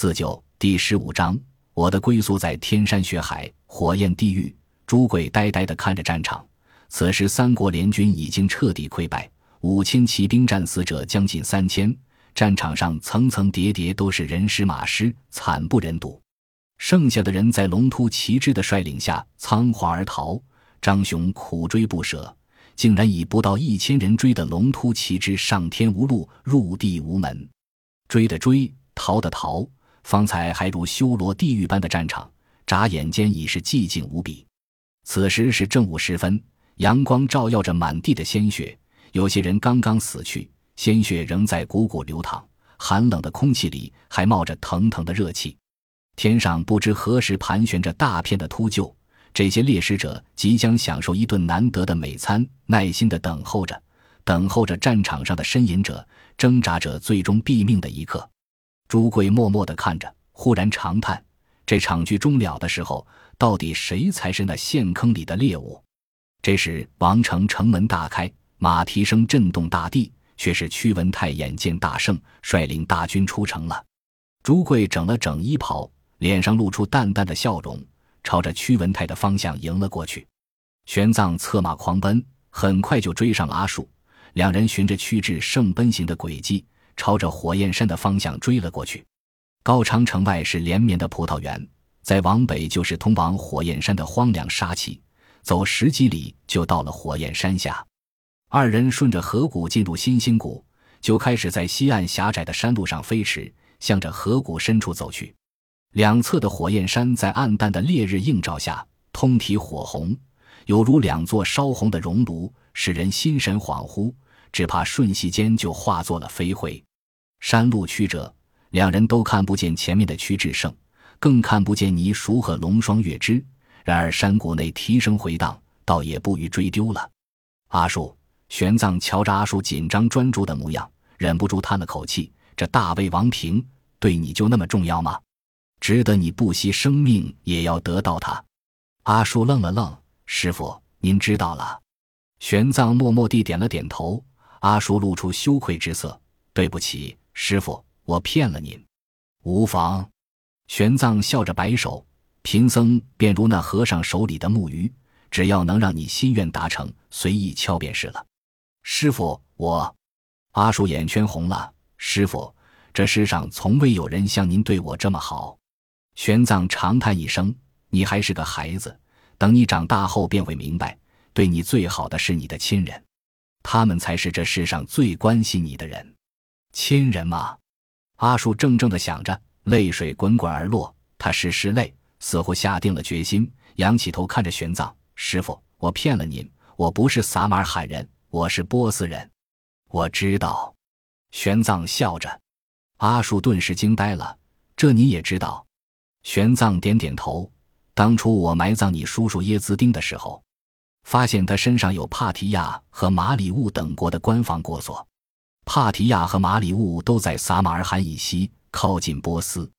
自救第十五章，我的归宿在天山雪海，火焰地狱。朱贵呆呆地看着战场，此时三国联军已经彻底溃败，五千骑兵战死者将近三千，战场上层层叠叠都是人尸马尸，惨不忍睹。剩下的人在龙突骑之的率领下仓皇而逃，张雄苦追不舍，竟然以不到一千人追的龙突骑之上天无路，入地无门。追的追，逃的逃，方才还如修罗地狱般的战场，眨眼间已是寂静无比。此时是正午时分，阳光照耀着满地的鲜血，有些人刚刚死去，鲜血仍在汩汩流淌，寒冷的空气里还冒着腾腾的热气。天上不知何时盘旋着大片的秃鹫，这些猎食者即将享受一顿难得的美餐，耐心地等候着，等候着战场上的呻吟者、挣扎者最终毙命的一刻。朱贵默默地看着，忽然长叹：这场剧终了的时候，到底谁才是那陷坑里的猎物？这时，王城城门大开，马蹄声震动大地，却是屈文泰眼见大胜，率领大军出城了。朱贵整了整衣袍。脸上露出淡淡的笑容，朝着屈文泰的方向迎了过去。玄奘策马狂奔，很快就追上了阿树。两人循着屈志胜奔行的轨迹，朝着火焰山的方向追了过去。高昌城外是连绵的葡萄园，再往北就是通往火焰山的荒凉沙碛，走十几里就到了火焰山下。二人顺着河谷进入新兴谷，就开始在西岸狭窄的山路上飞驰，向着河谷深处走去。两侧的火焰山在暗淡的烈日映照下，通体火红，犹如两座烧红的熔炉，使人心神恍惚，只怕瞬息间就化作了飞灰。山路曲折，两人都看不见前面的屈志胜，更看不见倪叔和龙双月之。然而山谷内蹄声回荡，倒也不予追丢了。阿术、玄奘瞧着阿术紧张专注的模样，忍不住叹了口气：“这大魏王平对你就那么重要吗？”值得你不惜生命也要得到他。阿叔愣了愣，师傅，您知道了。玄奘默默地点了点头。阿叔露出羞愧之色：“对不起，师傅，我骗了您。”无妨。玄奘笑着摆手：“贫僧便如那和尚手里的木鱼，只要能让你心愿达成，随意敲便是了。”师傅，我……阿叔眼圈红了。师傅，这世上从未有人像您对我这么好。玄奘长叹一声：“你还是个孩子，等你长大后便会明白，对你最好的是你的亲人，他们才是这世上最关心你的人。亲人吗？”阿树怔怔的想着，泪水滚滚而落。他拭拭泪，似乎下定了决心，仰起头看着玄奘：“师傅，我骗了您，我不是撒马尔罕人，我是波斯人。”我知道。玄奘笑着。阿树顿时惊呆了：“这你也知道？”玄奘点点头。当初我埋葬你叔叔耶兹丁的时候，发现他身上有帕提亚和马里乌等国的官方过所。帕提亚和马里乌都在撒马尔罕以西，靠近波斯，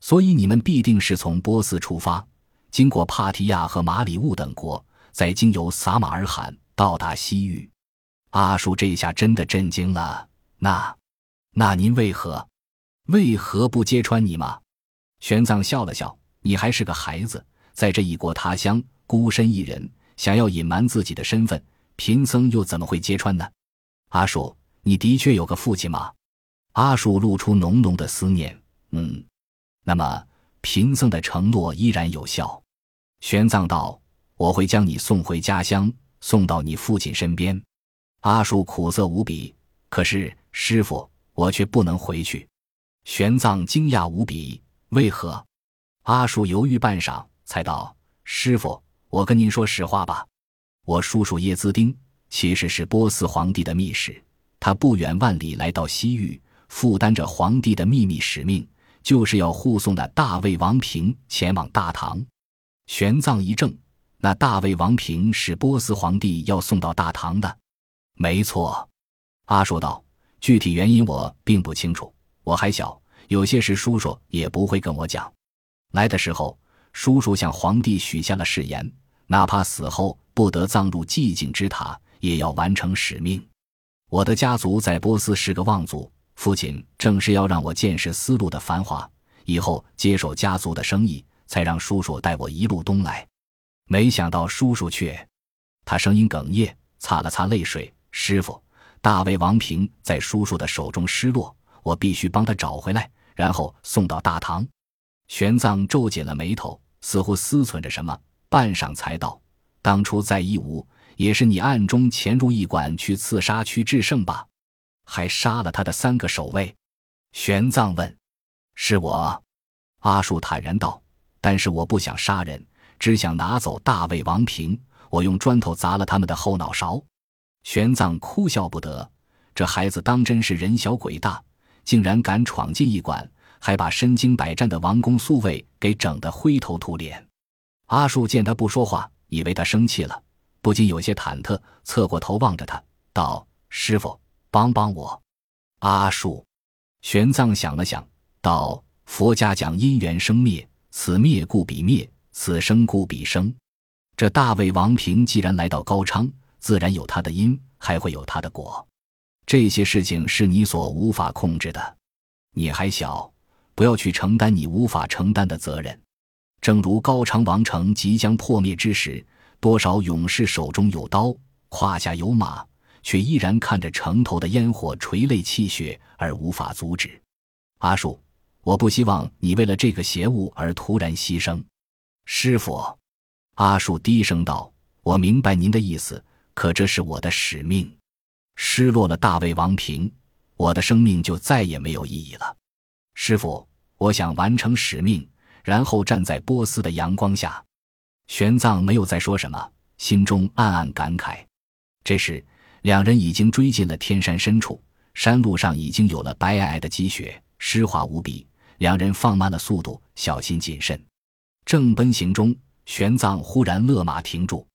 所以你们必定是从波斯出发，经过帕提亚和马里乌等国，再经由撒马尔罕到达西域。阿叔这下真的震惊了。那，那您为何，为何不揭穿你吗？玄奘笑了笑：“你还是个孩子，在这异国他乡，孤身一人，想要隐瞒自己的身份，贫僧又怎么会揭穿呢？”阿树，你的确有个父亲吗？阿树露出浓浓的思念。嗯，那么贫僧的承诺依然有效。玄奘道：“我会将你送回家乡，送到你父亲身边。”阿树苦涩无比。可是师傅，我却不能回去。玄奘惊讶无比。为何？阿树犹豫半晌，才道：“师傅，我跟您说实话吧。我叔叔叶兹丁其实是波斯皇帝的密使，他不远万里来到西域，负担着皇帝的秘密使命，就是要护送那大魏王平前往大唐。”玄奘一怔：“那大魏王平是波斯皇帝要送到大唐的？”“没错。”阿树道：“具体原因我并不清楚，我还小。”有些事叔叔也不会跟我讲。来的时候，叔叔向皇帝许下了誓言，哪怕死后不得葬入寂静之塔，也要完成使命。我的家族在波斯是个望族，父亲正是要让我见识丝路的繁华，以后接手家族的生意，才让叔叔带我一路东来。没想到叔叔却……他声音哽咽，擦了擦泪水。师傅，大卫王平在叔叔的手中失落，我必须帮他找回来，然后送到大唐。玄奘皱紧了眉头，似乎思忖着什么，半晌才道：“当初在义乌，也是你暗中潜入驿馆去刺杀屈志胜吧？还杀了他的三个守卫。”玄奘问：“是我？”阿树坦然道：“但是我不想杀人，只想拿走大魏王平。我用砖头砸了他们的后脑勺。”玄奘哭笑不得：“这孩子当真是人小鬼大，竟然敢闯进驿馆，还把身经百战的王公宿卫给整得灰头土脸。”阿树见他不说话，以为他生气了，不禁有些忐忑，侧过头望着他，道：“师傅，帮帮我。”阿树。玄奘想了想，道：“佛家讲因缘生灭，此灭故彼灭，此生故彼生。这大魏王平既然来到高昌，自然有他的因，还会有他的果。这些事情是你所无法控制的。你还小，不要去承担你无法承担的责任。正如高昌王城即将破灭之时，多少勇士手中有刀，胯下有马。”却依然看着城头的烟火垂泪泣血而无法阻止。阿树，我不希望你为了这个邪物而突然牺牲。师傅，阿树低声道：“我明白您的意思，可这是我的使命。失落了大魏王平，我的生命就再也没有意义了。师傅，我想完成使命，然后站在波斯的阳光下。”玄奘没有再说什么，心中暗暗感慨。这时。两人已经追进了天山深处，山路上已经有了白皑皑的积雪，湿滑无比。两人放慢了速度，小心谨慎。正奔行中，玄奘忽然勒马停住。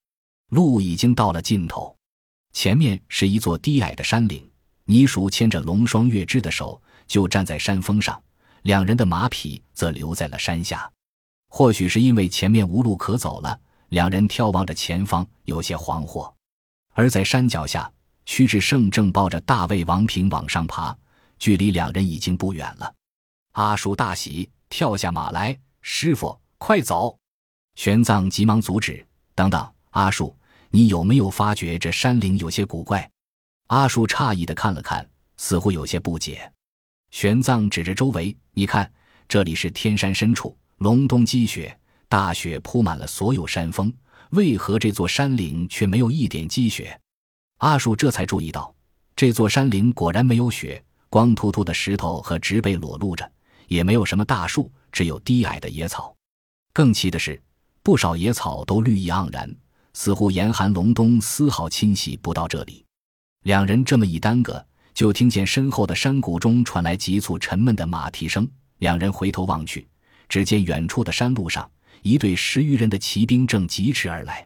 路已经到了尽头，前面是一座低矮的山岭。泥鼠牵着龙双月枝的手，就站在山峰上，两人的马匹则留在了山下。或许是因为前面无路可走了，两人眺望着前方，有些惶惑。而在山脚下。屈志胜正抱着大魏王平往上爬，距离两人已经不远了。阿叔大喜，跳下马来：“师傅，快走！”玄奘急忙阻止：“等等，阿叔，你有没有发觉这山岭有些古怪？”阿叔诧异的看了看，似乎有些不解。玄奘指着周围：“你看，这里是天山深处，隆冬积雪，大雪铺满了所有山峰，为何这座山岭却没有一点积雪？”阿树这才注意到，这座山岭果然没有雪，光秃秃的石头和植被裸露着，也没有什么大树，只有低矮的野草。更奇的是，不少野草都绿意盎然，似乎严寒隆冬丝毫侵袭不到这里。两人这么一耽搁，就听见身后的山谷中传来急促沉闷的马蹄声。两人回头望去，只见远处的山路上，一队十余人的骑兵正疾驰而来，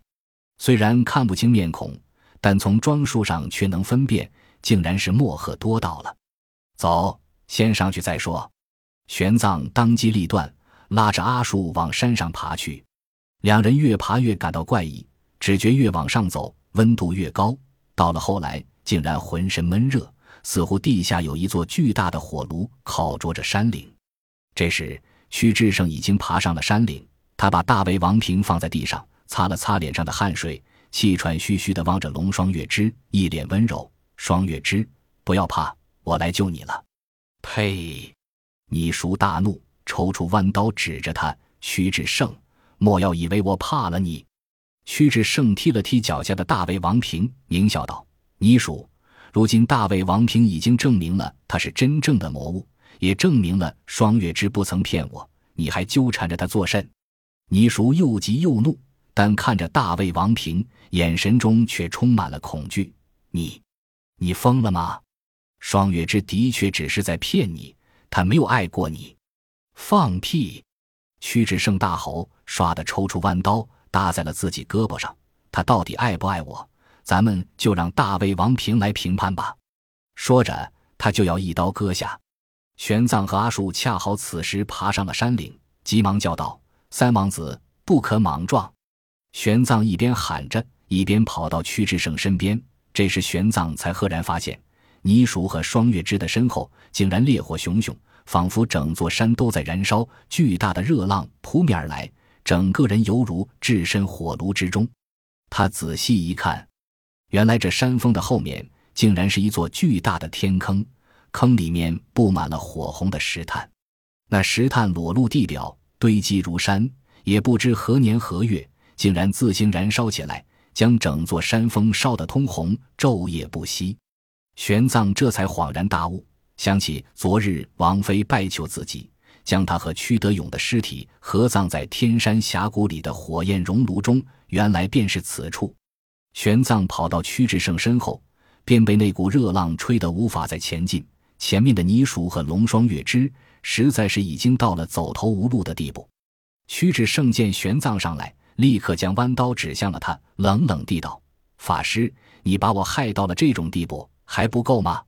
虽然看不清面孔。但从装束上却能分辨，竟然是莫赫多到了。走，先上去再说。玄奘当机立断，拉着阿树往山上爬去。两人越爬越感到怪异，只觉越往上走，温度越高。到了后来，竟然浑身闷热，似乎地下有一座巨大的火炉烤灼着山岭。这时，屈志胜已经爬上了山岭，他把大卫王平放在地上，擦了擦脸上的汗水。气喘吁吁地望着龙双月枝，一脸温柔。双月枝，不要怕，我来救你了。呸！倪叔大怒，抽出弯刀指着他。屈志胜，莫要以为我怕了你。屈志胜踢了踢脚下的大魏王平，狞笑道：“倪叔，如今大卫王平已经证明了他是真正的魔物，也证明了双月枝不曾骗我，你还纠缠着他作甚？”倪叔又急又怒。但看着大卫王平，眼神中却充满了恐惧。你，你疯了吗？双月之的确只是在骗你，他没有爱过你。放屁！屈指胜大吼，唰的抽出弯刀搭在了自己胳膊上。他到底爱不爱我？咱们就让大魏王平来评判吧。说着，他就要一刀割下。玄奘和阿术恰好此时爬上了山岭，急忙叫道：“三王子，不可莽撞！”玄奘一边喊着，一边跑到屈志胜身边。这时，玄奘才赫然发现，泥鼠和双月枝的身后竟然烈火熊熊，仿佛整座山都在燃烧，巨大的热浪扑面而来，整个人犹如置身火炉之中。他仔细一看，原来这山峰的后面竟然是一座巨大的天坑，坑里面布满了火红的石炭，那石炭裸露地表，堆积如山，也不知何年何月，竟然自行燃烧起来，将整座山峰烧得通红，昼夜不息。玄奘这才恍然大悟。想起昨日王妃拜求自己，将他和屈德勇的尸体合葬在天山峡谷里的火焰熔炉中，原来便是此处。玄奘跑到屈志胜身后，便被那股热浪吹得无法再前进。前面的泥鼠和龙双月枝实在是已经到了走投无路的地步。屈志胜见玄奘上来，立刻将弯刀指向了他，冷冷地道：“法师，你把我害到了这种地步，还不够吗？”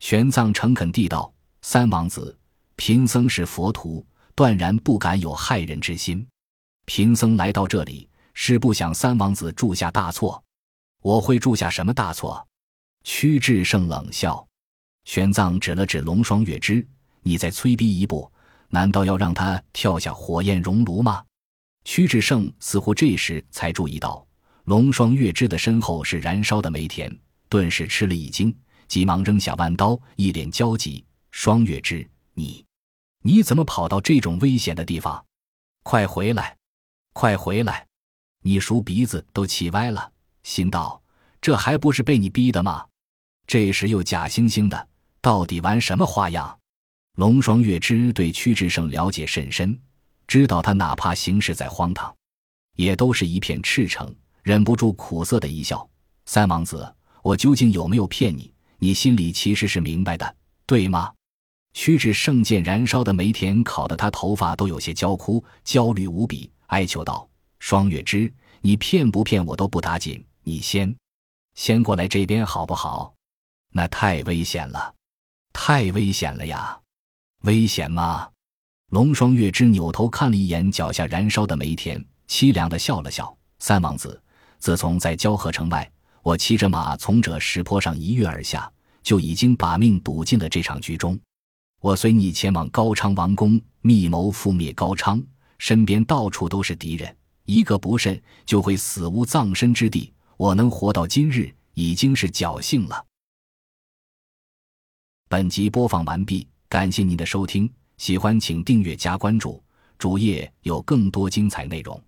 玄奘诚恳地道：“三王子，贫僧是佛徒，断然不敢有害人之心。贫僧来到这里，是不想三王子铸下大错。我会铸下什么大错？”屈志胜冷笑。玄奘指了指龙双月枝：“你再催逼一步，难道要让他跳下火焰熔炉吗？”屈志胜似乎这时才注意到，龙双月枝的身后是燃烧的煤田，顿时吃了一惊。急忙扔下弯刀，一脸焦急。双月枝，你，你怎么跑到这种危险的地方？快回来，快回来！你叔鼻子都气歪了，心道：这还不是被你逼的吗？这时又假惺惺的，到底玩什么花样？龙双月之对屈志胜了解甚深，知道他哪怕行事再荒唐，也都是一片赤诚，忍不住苦涩的一笑。三王子，我究竟有没有骗你？你心里其实是明白的，对吗？屈指圣见燃烧的煤田烤得他头发都有些焦枯，焦虑无比，哀求道：“双月之，你骗不骗我都不打紧，你先，先过来这边好不好？那太危险了，太危险了呀！危险吗？”龙双月枝扭头看了一眼脚下燃烧的煤田，凄凉的笑了笑：“三王子，自从在交河城外。”我骑着马从这石坡上一跃而下，就已经把命赌进了这场局中。我随你前往高昌王宫，密谋覆灭高昌，身边到处都是敌人，一个不慎就会死无葬身之地。我能活到今日，已经是侥幸了。本集播放完毕，感谢您的收听，喜欢请订阅加关注，主页有更多精彩内容。